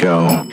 go.